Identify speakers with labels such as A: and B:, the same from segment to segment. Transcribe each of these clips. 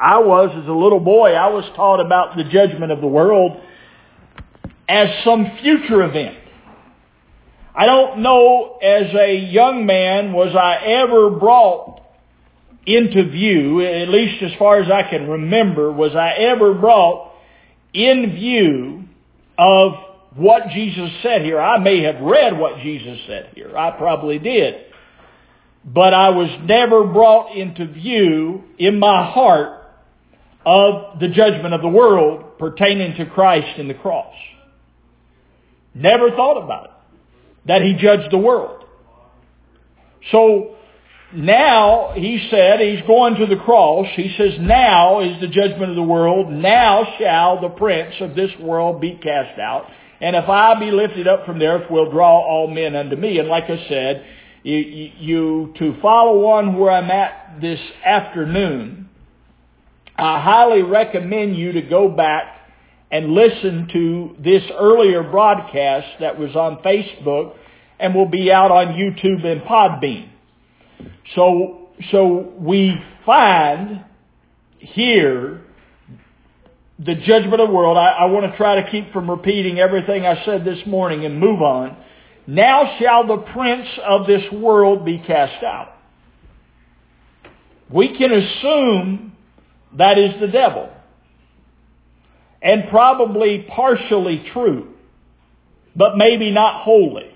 A: I was as a little boy, I was taught about the judgment of the world as some future event. I don't know as a young man was I ever brought into view, at least as far as I can remember, was I ever brought in view of what Jesus said here. I may have read what Jesus said here. I probably did. But I was never brought into view in my heart of the judgment of the world pertaining to Christ and the cross. Never thought about it. That he judged the world. So now, he said, he's going to the cross. He says, now is the judgment of the world. Now shall the prince of this world be cast out. And if I be lifted up from the earth, will draw all men unto me. And like I said, you, you to follow on where I'm at this afternoon, I highly recommend you to go back and listen to this earlier broadcast that was on Facebook and will be out on YouTube and Podbean. So, so we find here the judgment of the world. I, I want to try to keep from repeating everything I said this morning and move on. Now shall the prince of this world be cast out. We can assume that is the devil. And probably partially true, but maybe not wholly.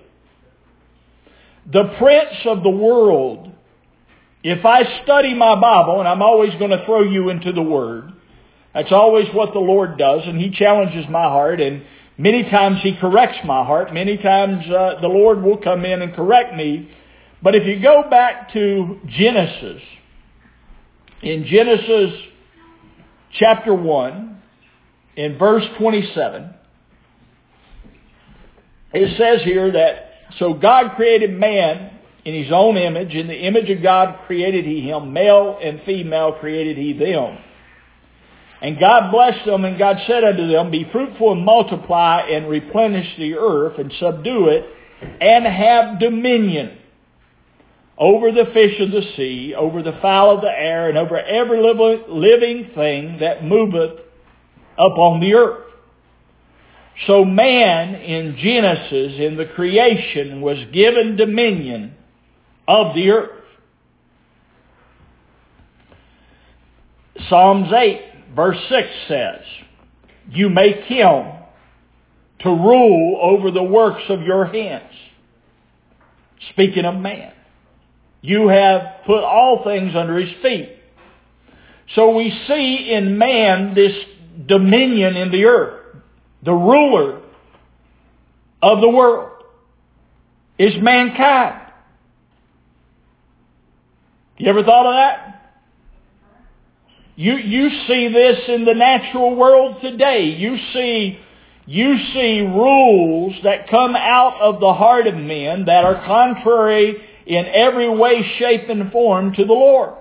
A: The prince of the world if I study my Bible, and I'm always going to throw you into the Word, that's always what the Lord does, and He challenges my heart, and many times He corrects my heart. Many times uh, the Lord will come in and correct me. But if you go back to Genesis, in Genesis chapter 1, in verse 27, it says here that, so God created man in his own image. In the image of God created he him. Male and female created he them. And God blessed them, and God said unto them, Be fruitful and multiply, and replenish the earth, and subdue it, and have dominion over the fish of the sea, over the fowl of the air, and over every living thing that moveth upon the earth. So man in Genesis, in the creation, was given dominion of the earth. Psalms 8 verse 6 says, You make him to rule over the works of your hands. Speaking of man. You have put all things under his feet. So we see in man this dominion in the earth. The ruler of the world is mankind. You ever thought of that? You, you see this in the natural world today. You see, you see rules that come out of the heart of men that are contrary in every way, shape, and form to the Lord.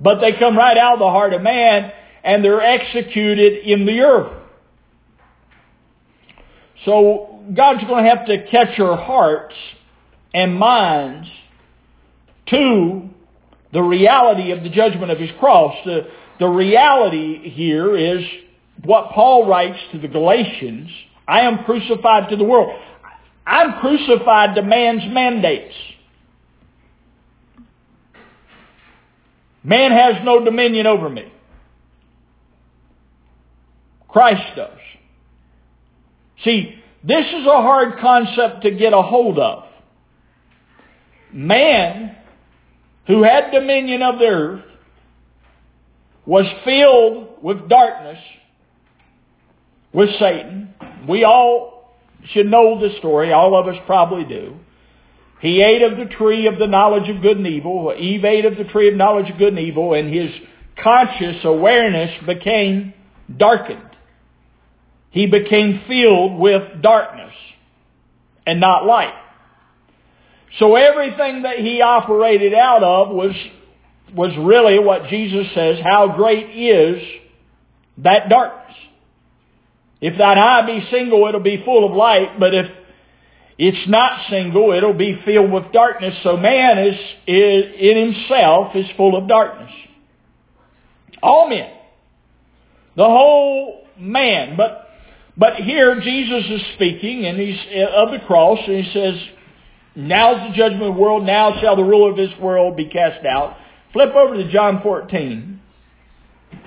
A: But they come right out of the heart of man and they're executed in the earth. So God's going to have to catch our hearts and minds to the reality of the judgment of his cross. The, the reality here is what Paul writes to the Galatians. I am crucified to the world. I'm crucified to man's mandates. Man has no dominion over me. Christ does. See, this is a hard concept to get a hold of. Man who had dominion of the earth, was filled with darkness with Satan. We all should know the story. All of us probably do. He ate of the tree of the knowledge of good and evil. Eve ate of the tree of knowledge of good and evil, and his conscious awareness became darkened. He became filled with darkness and not light. So everything that he operated out of was, was really what Jesus says, how great is that darkness. If thine eye be single, it'll be full of light, but if it's not single, it'll be filled with darkness. So man is, is in himself is full of darkness. All men. The whole man. But, but here Jesus is speaking and he's uh, of the cross and he says, Now's the judgment of the world. Now shall the ruler of this world be cast out. Flip over to John 14.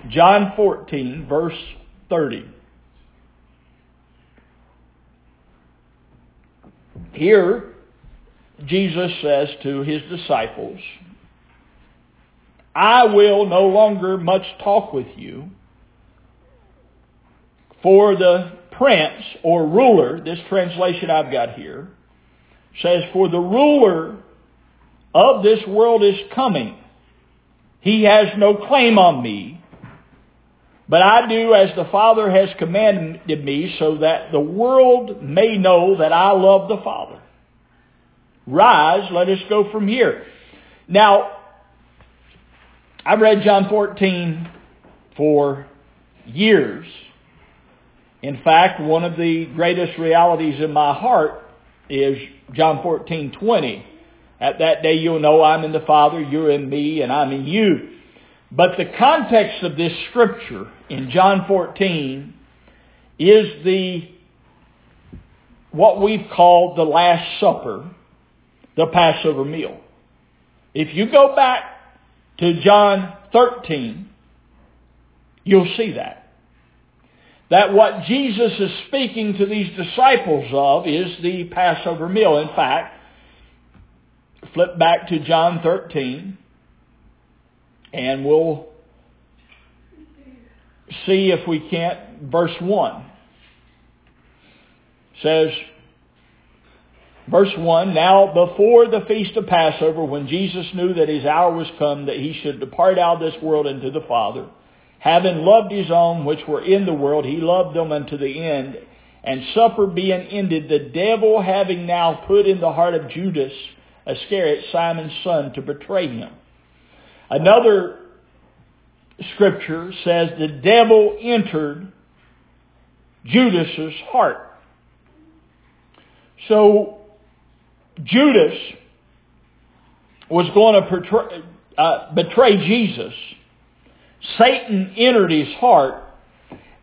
A: John 14, verse 30. Here, Jesus says to his disciples, I will no longer much talk with you, for the prince or ruler, this translation I've got here, says, For the ruler of this world is coming. He has no claim on me, but I do as the Father has commanded me so that the world may know that I love the Father. Rise, let us go from here. Now, I've read John 14 for years. In fact, one of the greatest realities in my heart is John 14, 20. At that day you'll know I'm in the Father, you're in me, and I'm in you. But the context of this scripture in John 14 is the, what we've called the Last Supper, the Passover meal. If you go back to John 13, you'll see that. That what Jesus is speaking to these disciples of is the Passover meal. In fact, flip back to John 13 and we'll see if we can't, verse 1 says, Verse 1, Now before the feast of Passover, when Jesus knew that his hour was come, that he should depart out of this world into the Father, having loved his own which were in the world, he loved them unto the end. And supper being ended, the devil having now put in the heart of Judas Iscariot, Simon's son, to betray him. Another scripture says the devil entered Judas's heart. So Judas was going to betray, uh, betray Jesus. Satan entered his heart.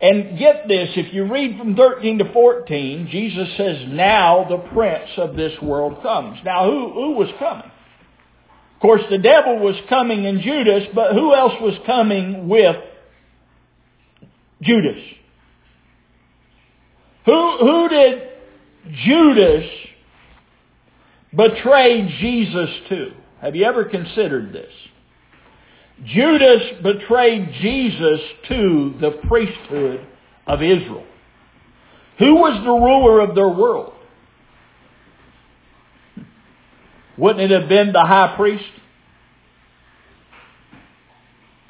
A: And get this, if you read from 13 to 14, Jesus says, now the prince of this world comes. Now who, who was coming? Of course, the devil was coming in Judas, but who else was coming with Judas? Who, who did Judas betray Jesus to. Have you ever considered this? Judas betrayed Jesus to the priesthood of Israel. Who was the ruler of their world? Wouldn't it have been the high priest?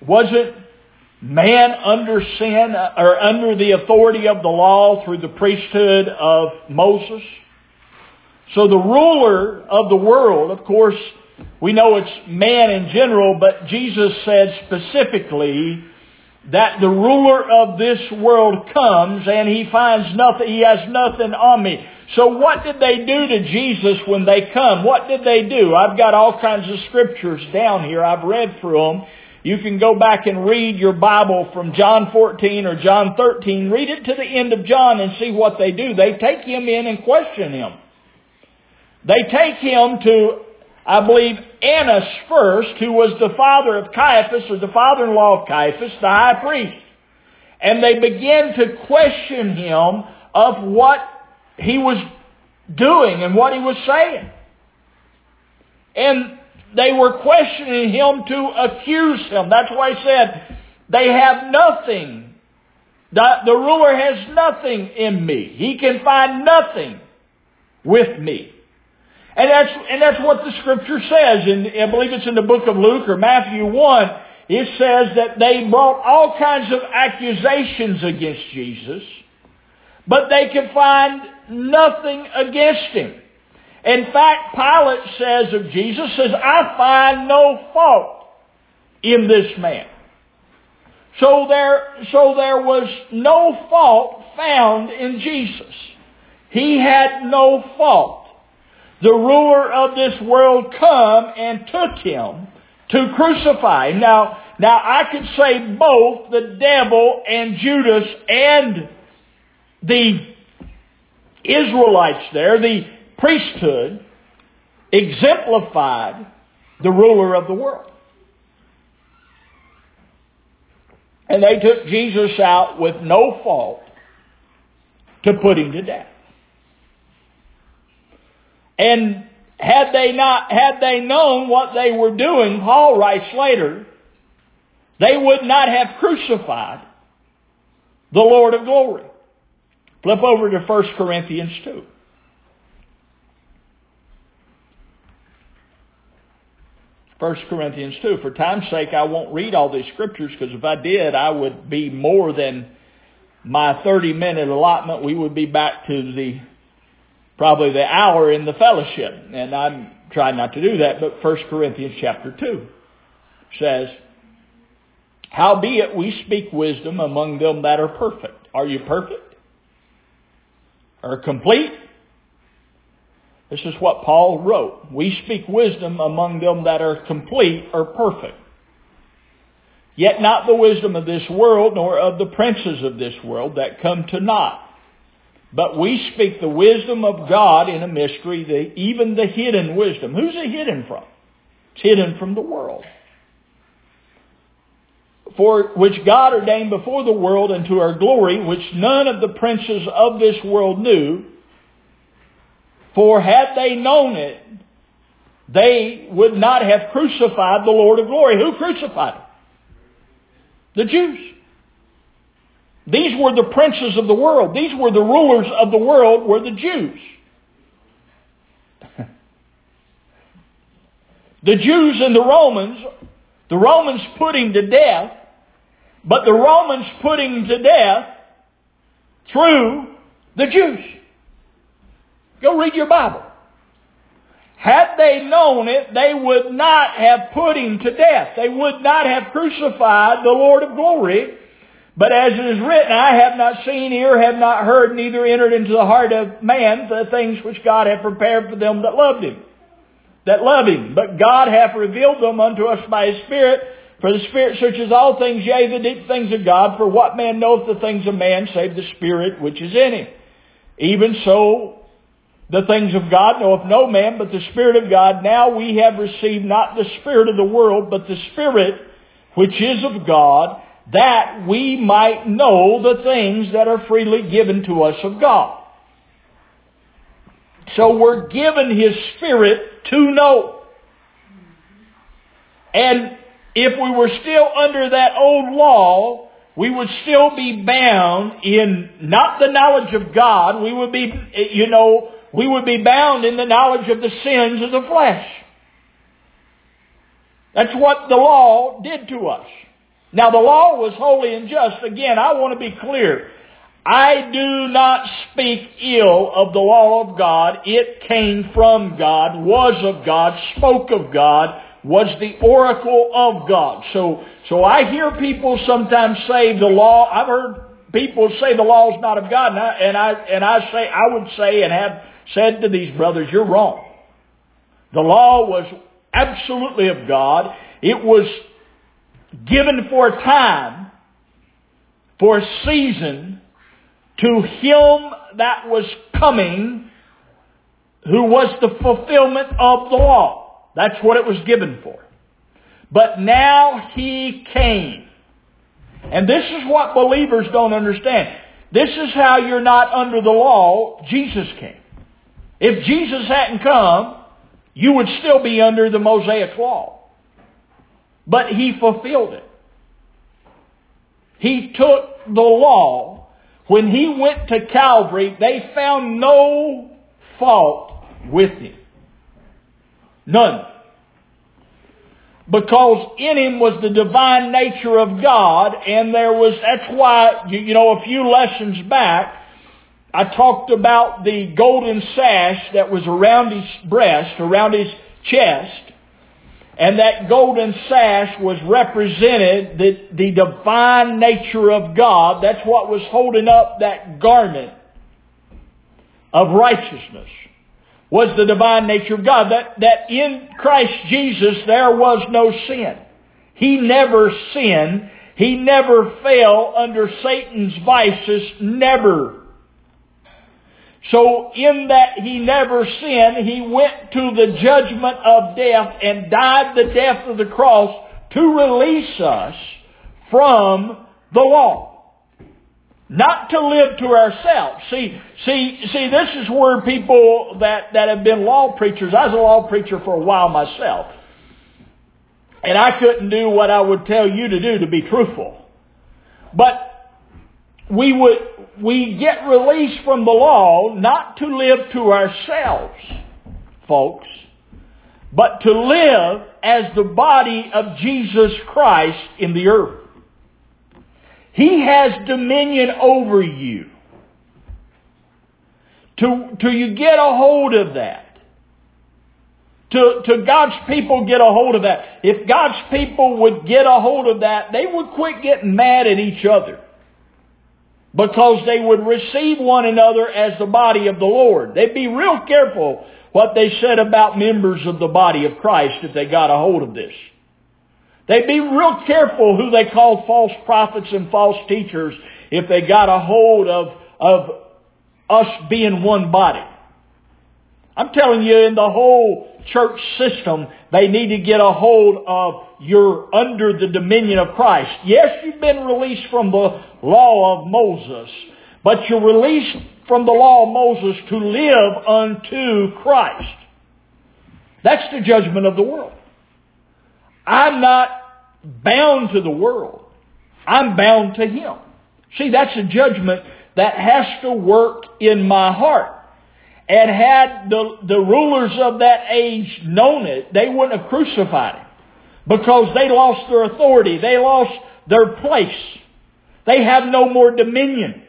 A: Was it man under sin or under the authority of the law through the priesthood of Moses? So the ruler of the world, of course, we know it's man in general, but Jesus said specifically that the ruler of this world comes and he finds nothing, he has nothing on me. So what did they do to Jesus when they come? What did they do? I've got all kinds of scriptures down here. I've read through them. You can go back and read your Bible from John 14 or John 13. Read it to the end of John and see what they do. They take him in and question him. They take him to, I believe, Annas first, who was the father of Caiaphas, or the father-in-law of Caiaphas, the high priest. And they begin to question him of what he was doing and what he was saying. And they were questioning him to accuse him. That's why he said, they have nothing. The, the ruler has nothing in me. He can find nothing with me. And that's, and that's what the scripture says. And I believe it's in the book of Luke or Matthew 1. It says that they brought all kinds of accusations against Jesus, but they could find nothing against him. In fact, Pilate says of Jesus, says, I find no fault in this man. So there, so there was no fault found in Jesus. He had no fault the ruler of this world come and took him to crucify. Now, Now I could say both the devil and Judas and the Israelites there, the priesthood, exemplified the ruler of the world. And they took Jesus out with no fault to put him to death. And had they not, had they known what they were doing, Paul writes later, they would not have crucified the Lord of glory. Flip over to 1 Corinthians 2. 1 Corinthians 2. For time's sake, I won't read all these scriptures because if I did, I would be more than my 30 minute allotment. We would be back to the, probably the hour in the fellowship. And I'm trying not to do that, but 1 Corinthians chapter 2 says, Howbeit we speak wisdom among them that are perfect. Are you perfect? Or complete? This is what Paul wrote. We speak wisdom among them that are complete or perfect. Yet not the wisdom of this world, nor of the princes of this world that come to naught. But we speak the wisdom of God in a mystery, the, even the hidden wisdom. Who's it hidden from? It's hidden from the world. For which God ordained before the world unto our glory, which none of the princes of this world knew, for had they known it, they would not have crucified the Lord of glory. Who crucified him? The Jews. These were the princes of the world. These were the rulers of the world were the Jews. the Jews and the Romans, the Romans put him to death, but the Romans put him to death through the Jews. Go read your Bible. Had they known it, they would not have put him to death. They would not have crucified the Lord of glory. But as it is written, I have not seen, ear have not heard, neither entered into the heart of man the things which God hath prepared for them that loved him. That love him. But God hath revealed them unto us by his Spirit. For the Spirit searches all things, yea, the deep things of God. For what man knoweth the things of man, save the Spirit which is in him? Even so, the things of God knoweth no man but the Spirit of God. Now we have received not the Spirit of the world, but the Spirit which is of God, that we might know the things that are freely given to us of God. So we're given His Spirit to know. And if we were still under that old law, we would still be bound in not the knowledge of God. We would be, you know, we would be bound in the knowledge of the sins of the flesh. That's what the law did to us. Now the law was holy and just. Again, I want to be clear. I do not speak ill of the law of God. It came from God, was of God, spoke of God, was the oracle of God. So, so I hear people sometimes say the law, I've heard people say the law is not of God, and I, and I, and I say, I would say and have said to these brothers, you're wrong. The law was absolutely of God. It was given for a time, for a season, to him that was coming, who was the fulfillment of the law. That's what it was given for. But now he came. And this is what believers don't understand. This is how you're not under the law. Jesus came. If Jesus hadn't come, you would still be under the Mosaic law. But he fulfilled it. He took the law. When he went to Calvary, they found no fault with him. None. Because in him was the divine nature of God, and there was, that's why, you know, a few lessons back, I talked about the golden sash that was around his breast, around his chest, and that golden sash was represented the, the divine nature of God. That's what was holding up that garment of righteousness was the divine nature of God. That, that in Christ Jesus there was no sin. He never sinned. He never fell under Satan's vices. Never. So in that he never sinned, he went to the judgment of death and died the death of the cross to release us from the law. Not to live to ourselves. See, see, see, this is where people that, that have been law preachers, I was a law preacher for a while myself. And I couldn't do what I would tell you to do to be truthful. But we would, we get released from the law not to live to ourselves, folks, but to live as the body of Jesus Christ in the earth. He has dominion over you. To, to you get a hold of that. To, to God's people get a hold of that. If God's people would get a hold of that, they would quit getting mad at each other. Because they would receive one another as the body of the Lord. They'd be real careful what they said about members of the body of Christ if they got a hold of this. They'd be real careful who they called false prophets and false teachers if they got a hold of, of us being one body. I'm telling you, in the whole church system, they need to get a hold of you're under the dominion of Christ. Yes, you've been released from the law of Moses, but you're released from the law of Moses to live unto Christ. That's the judgment of the world. I'm not bound to the world. I'm bound to Him. See, that's a judgment that has to work in my heart. And had the, the rulers of that age known it, they wouldn't have crucified him. Because they lost their authority. They lost their place. They have no more dominion.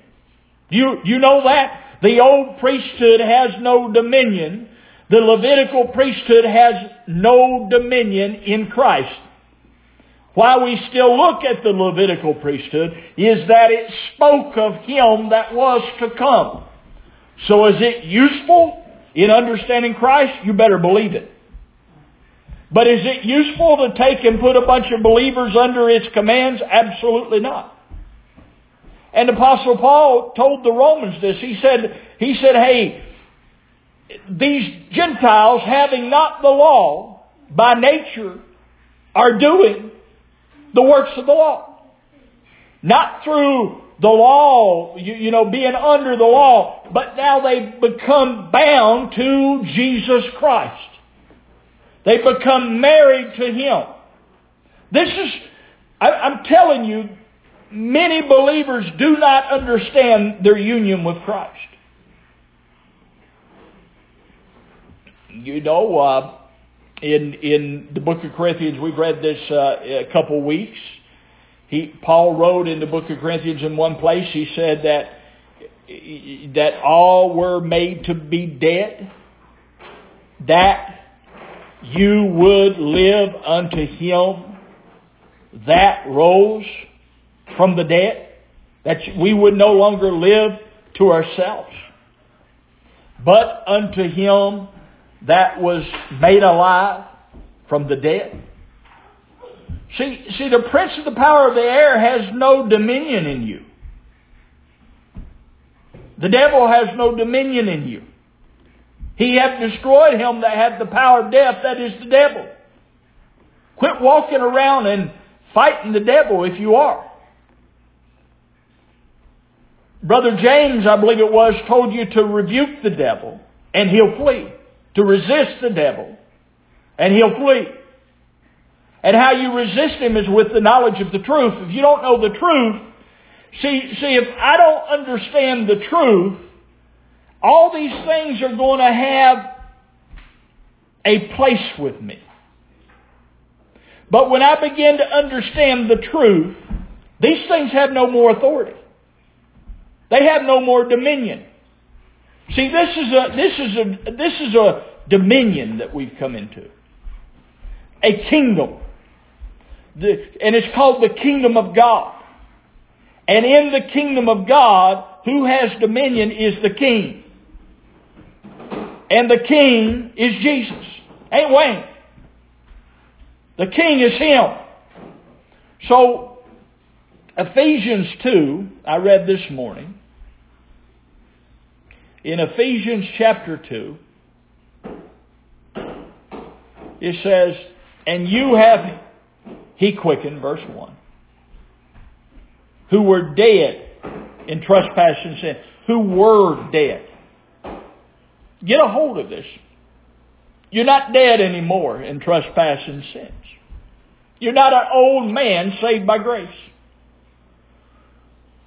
A: You, you know that? The old priesthood has no dominion. The Levitical priesthood has no dominion in Christ. Why we still look at the Levitical priesthood is that it spoke of Him that was to come. So is it useful in understanding Christ? You better believe it. But is it useful to take and put a bunch of believers under its commands? Absolutely not. And Apostle Paul told the Romans this. He said, he said, hey, these Gentiles having not the law by nature are doing the works of the law. Not through the law, you, you know, being under the law, but now they become bound to Jesus Christ. They become married to Him. This is, I, I'm telling you, many believers do not understand their union with Christ. You know, uh, in in the book of Corinthians, we've read this uh, a couple weeks. He, Paul wrote in the book of Corinthians in one place, he said that, that all were made to be dead, that you would live unto him that rose from the dead, that we would no longer live to ourselves, but unto him that was made alive from the dead. See, see, the prince of the power of the air has no dominion in you. The devil has no dominion in you. He hath destroyed him that had the power of death, that is the devil. Quit walking around and fighting the devil if you are. Brother James, I believe it was, told you to rebuke the devil and he'll flee. To resist the devil and he'll flee. And how you resist him is with the knowledge of the truth. If you don't know the truth, see, see, if I don't understand the truth, all these things are going to have a place with me. But when I begin to understand the truth, these things have no more authority. They have no more dominion. See, this is a, this is a, this is a dominion that we've come into. A kingdom. The, and it's called the kingdom of God. And in the kingdom of God, who has dominion is the king. And the king is Jesus. Ain't Wayne. The king is him. So, Ephesians 2, I read this morning. In Ephesians chapter 2, it says, And you have, he quickened, verse 1, who were dead in trespass and sin, who were dead. Get a hold of this. You're not dead anymore in trespass and sins. You're not an old man saved by grace.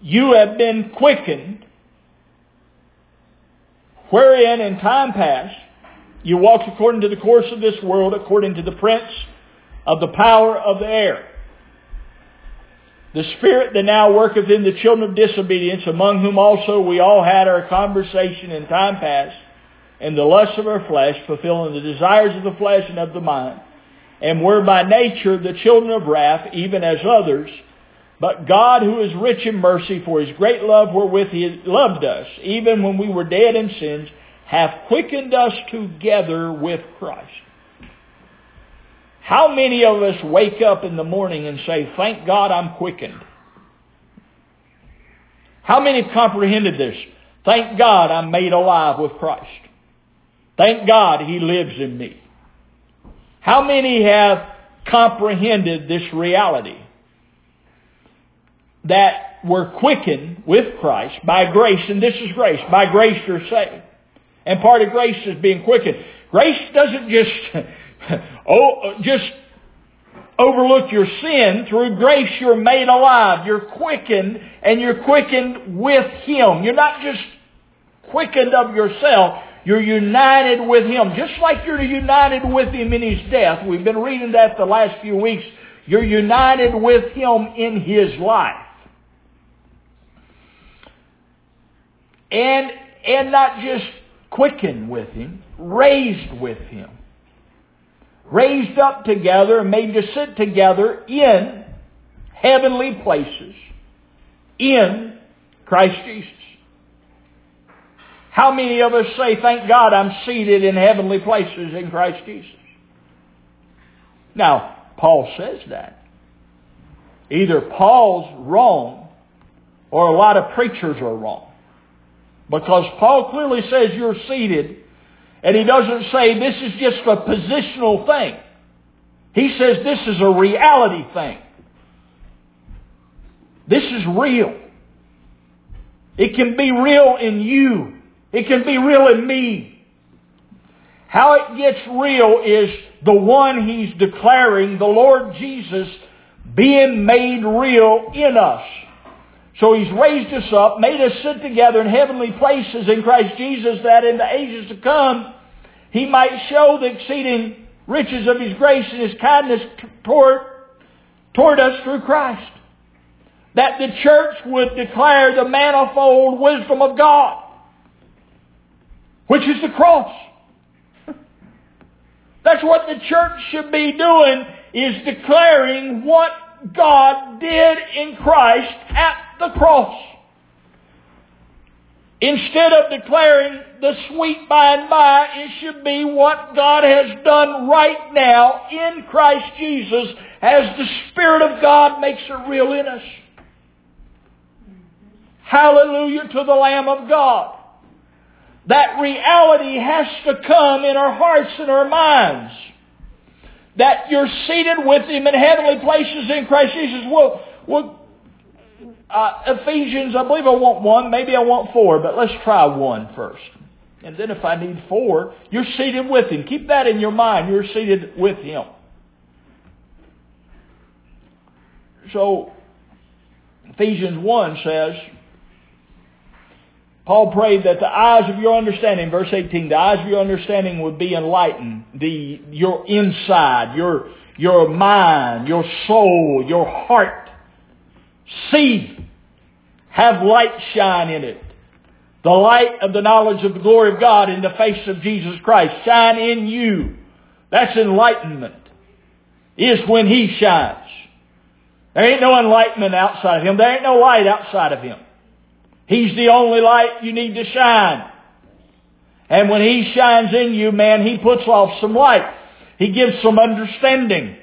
A: You have been quickened, wherein in time past you walked according to the course of this world, according to the prince of the power of the air. The spirit that now worketh in the children of disobedience, among whom also we all had our conversation in time past, in the lusts of our flesh, fulfilling the desires of the flesh and of the mind, and were by nature the children of wrath, even as others. But God, who is rich in mercy, for his great love wherewith he loved us, even when we were dead in sins, hath quickened us together with Christ. How many of us wake up in the morning and say, thank God I'm quickened? How many have comprehended this? Thank God I'm made alive with Christ. Thank God He lives in me. How many have comprehended this reality? That we're quickened with Christ by grace, and this is grace. By grace you're saved. And part of grace is being quickened. Grace doesn't just, oh, uh, just overlook your sin. Through grace you're made alive. You're quickened and you're quickened with Him. You're not just quickened of yourself. You're united with Him. Just like you're united with Him in His death. We've been reading that the last few weeks. You're united with Him in His life. And, and not just quickened with him, raised with him. Raised up together and made to sit together in heavenly places in Christ Jesus. How many of us say, thank God I'm seated in heavenly places in Christ Jesus? Now, Paul says that. Either Paul's wrong or a lot of preachers are wrong. Because Paul clearly says you're seated, and he doesn't say this is just a positional thing. He says this is a reality thing. This is real. It can be real in you. It can be real in me. How it gets real is the one he's declaring, the Lord Jesus, being made real in us. So He's raised us up, made us sit together in heavenly places in Christ Jesus that in the ages to come He might show the exceeding riches of His grace and His kindness toward, toward us through Christ. That the church would declare the manifold wisdom of God, which is the cross. That's what the church should be doing, is declaring what God did in Christ at the cross. Instead of declaring the sweet by and by, it should be what God has done right now in Christ Jesus as the Spirit of God makes it real in us. Hallelujah to the Lamb of God. That reality has to come in our hearts and our minds that you're seated with Him in heavenly places in Christ Jesus. Well, well uh, Ephesians, I believe I want one, maybe I want four, but let's try one first. And then if I need four, you're seated with Him. Keep that in your mind. You're seated with Him. So, Ephesians 1 says, Paul prayed that the eyes of your understanding, verse 18, the eyes of your understanding would be enlightened. The, your inside, your, your mind, your soul, your heart. See. Have light shine in it. The light of the knowledge of the glory of God in the face of Jesus Christ. Shine in you. That's enlightenment. Is when He shines. There ain't no enlightenment outside of Him. There ain't no light outside of Him. He's the only light you need to shine. And when He shines in you, man, He puts off some light. He gives some understanding.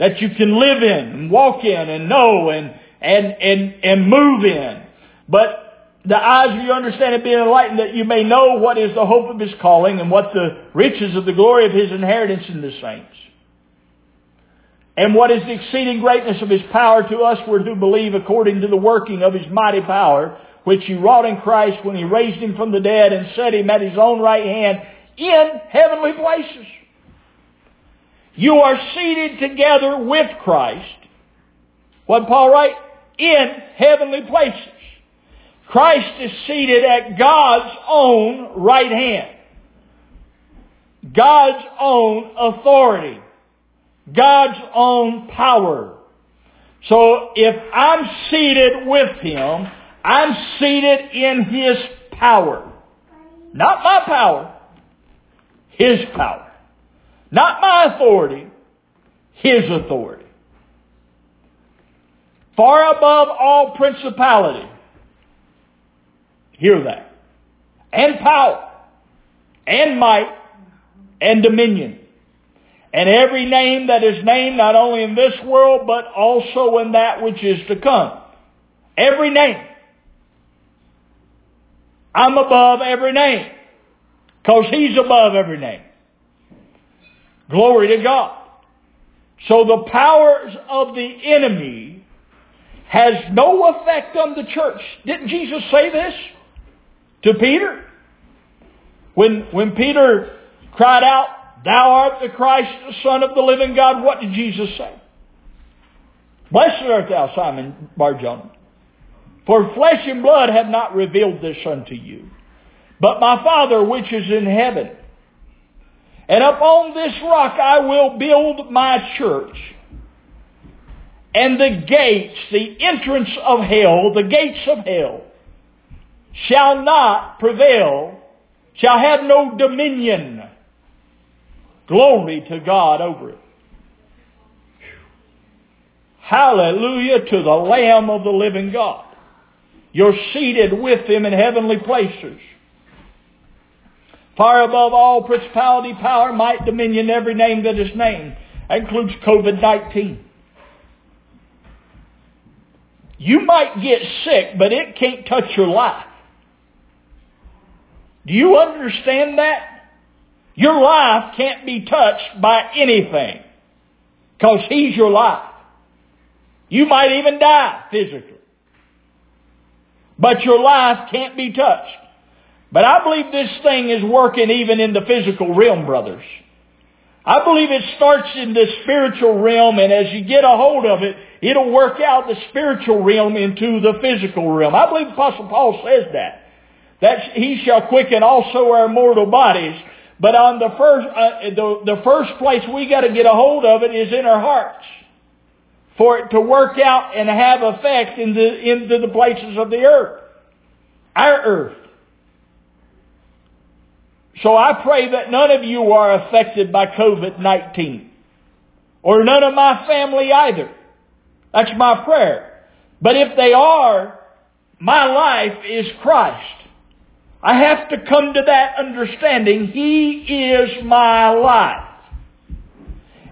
A: that you can live in and walk in and know and, and, and, and move in. But the eyes of your understanding being enlightened that you may know what is the hope of his calling and what the riches of the glory of his inheritance in the saints. And what is the exceeding greatness of his power to us who do believe according to the working of his mighty power, which he wrought in Christ when he raised him from the dead and set him at his own right hand in heavenly places. You are seated together with Christ. What Paul write? In heavenly places. Christ is seated at God's own right hand. God's own authority. God's own power. So if I'm seated with Him, I'm seated in His power. Not my power. His power. Not my authority. His authority. Far above all principality. Hear that. And power. And might. And dominion and every name that is named not only in this world, but also in that which is to come. Every name. I'm above every name. Because He's above every name. Glory to God. So the powers of the enemy has no effect on the church. Didn't Jesus say this to Peter? When, when Peter cried out, Thou art the Christ, the Son of the living God. What did Jesus say? Blessed art thou, Simon Barjona. For flesh and blood have not revealed this unto you, but my Father which is in heaven. And upon this rock I will build my church. And the gates, the entrance of hell, the gates of hell, shall not prevail, shall have no dominion Glory to God over it. Hallelujah to the Lamb of the living God. You're seated with Him in heavenly places. Far above all principality, power, might, dominion, every name that is named. That includes COVID-19. You might get sick, but it can't touch your life. Do you understand that? Your life can't be touched by anything. Because He's your life. You might even die physically. But your life can't be touched. But I believe this thing is working even in the physical realm, brothers. I believe it starts in the spiritual realm and as you get a hold of it, it'll work out the spiritual realm into the physical realm. I believe Apostle Paul says that. That he shall quicken also our mortal bodies but on the first, uh, the, the first place we got to get a hold of it is in our hearts. For it to work out and have effect in the, into the places of the earth. Our earth. So I pray that none of you are affected by COVID-19. Or none of my family either. That's my prayer. But if they are, my life is Christ. I have to come to that understanding. He is my life.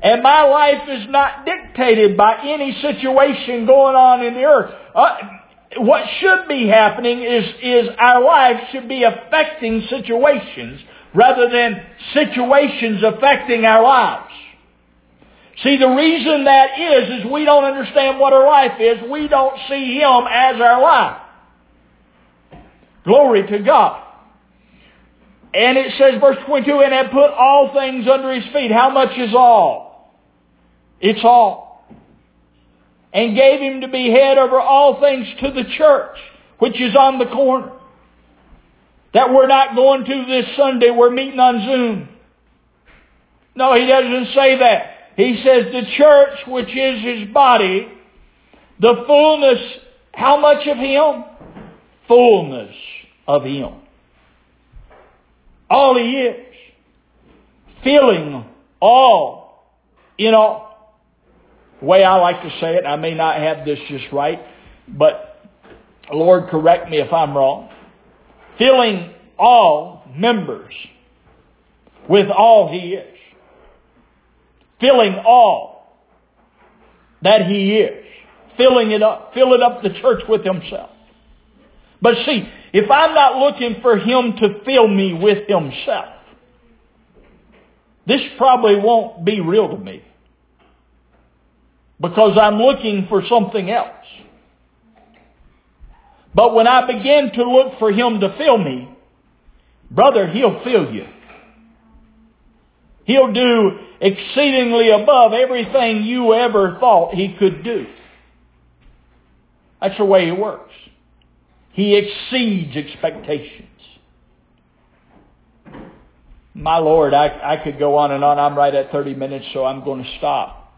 A: And my life is not dictated by any situation going on in the earth. Uh, what should be happening is, is our life should be affecting situations rather than situations affecting our lives. See, the reason that is, is we don't understand what our life is. We don't see Him as our life. Glory to God. And it says, verse 22, and had put all things under his feet. How much is all? It's all. And gave him to be head over all things to the church, which is on the corner. That we're not going to this Sunday, we're meeting on Zoom. No, he doesn't say that. He says the church, which is his body, the fullness, how much of him? Fullness of him. All he is. Filling all all. The way I like to say it, I may not have this just right, but Lord correct me if I'm wrong. Filling all members with all he is. Filling all. that He is, filling it up, filling up the church with Himself. But see, if I'm not looking for Him to fill me with Himself, this probably won't be real to me. Because I'm looking for something else. But when I begin to look for Him to fill me, brother, He'll fill you. He'll do exceedingly above everything you ever thought He could do. That's the way He works. He exceeds expectations. My Lord, I, I could go on and on. I'm right at 30 minutes, so I'm going to stop.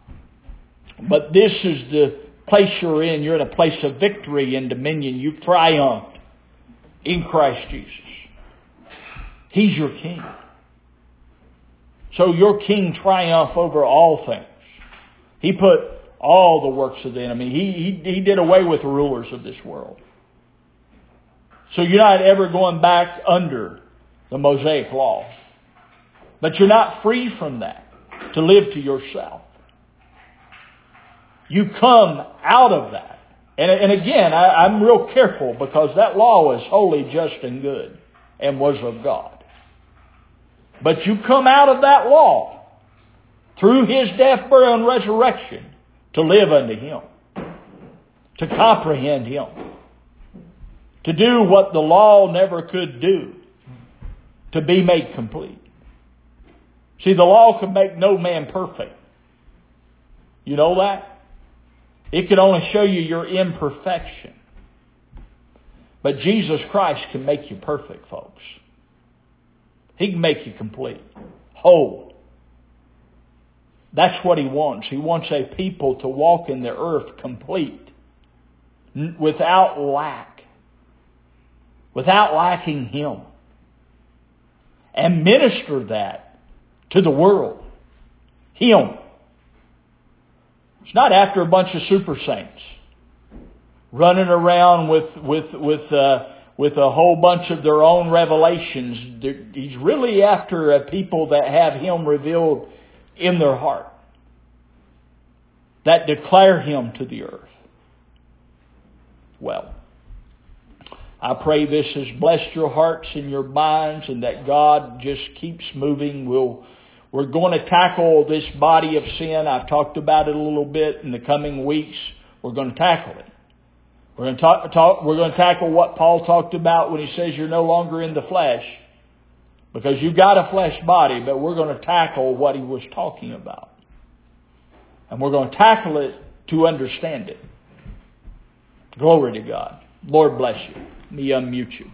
A: But this is the place you're in. You're in a place of victory and dominion. You've triumphed in Christ Jesus. He's your King. So your King triumphed over all things. He put all the works of the enemy. He, he, he did away with the rulers of this world. So you're not ever going back under the Mosaic law. But you're not free from that to live to yourself. You come out of that. And, and again, I, I'm real careful because that law is holy, just, and good and was of God. But you come out of that law through His death, burial, and resurrection to live unto Him, to comprehend Him, to do what the law never could do, to be made complete. See, the law can make no man perfect. You know that? It can only show you your imperfection. But Jesus Christ can make you perfect, folks. He can make you complete, whole. That's what He wants. He wants a people to walk in the earth complete, without lack, without lacking Him. And minister that to the world. Him. It's not after a bunch of super saints running around with with with uh, with a whole bunch of their own revelations. He's really after a people that have Him revealed in their heart, that declare Him to the earth. Well. I pray this has blessed your hearts and your minds and that God just keeps moving. We'll we're going to tackle this body of sin. I've talked about it a little bit in the coming weeks. We're going to tackle it. We're going to talk, talk, we're going to tackle what Paul talked about when he says you're no longer in the flesh. Because you've got a flesh body, but we're going to tackle what he was talking about. And we're going to tackle it to understand it. Glory to God. Lord bless you. Me unmute you.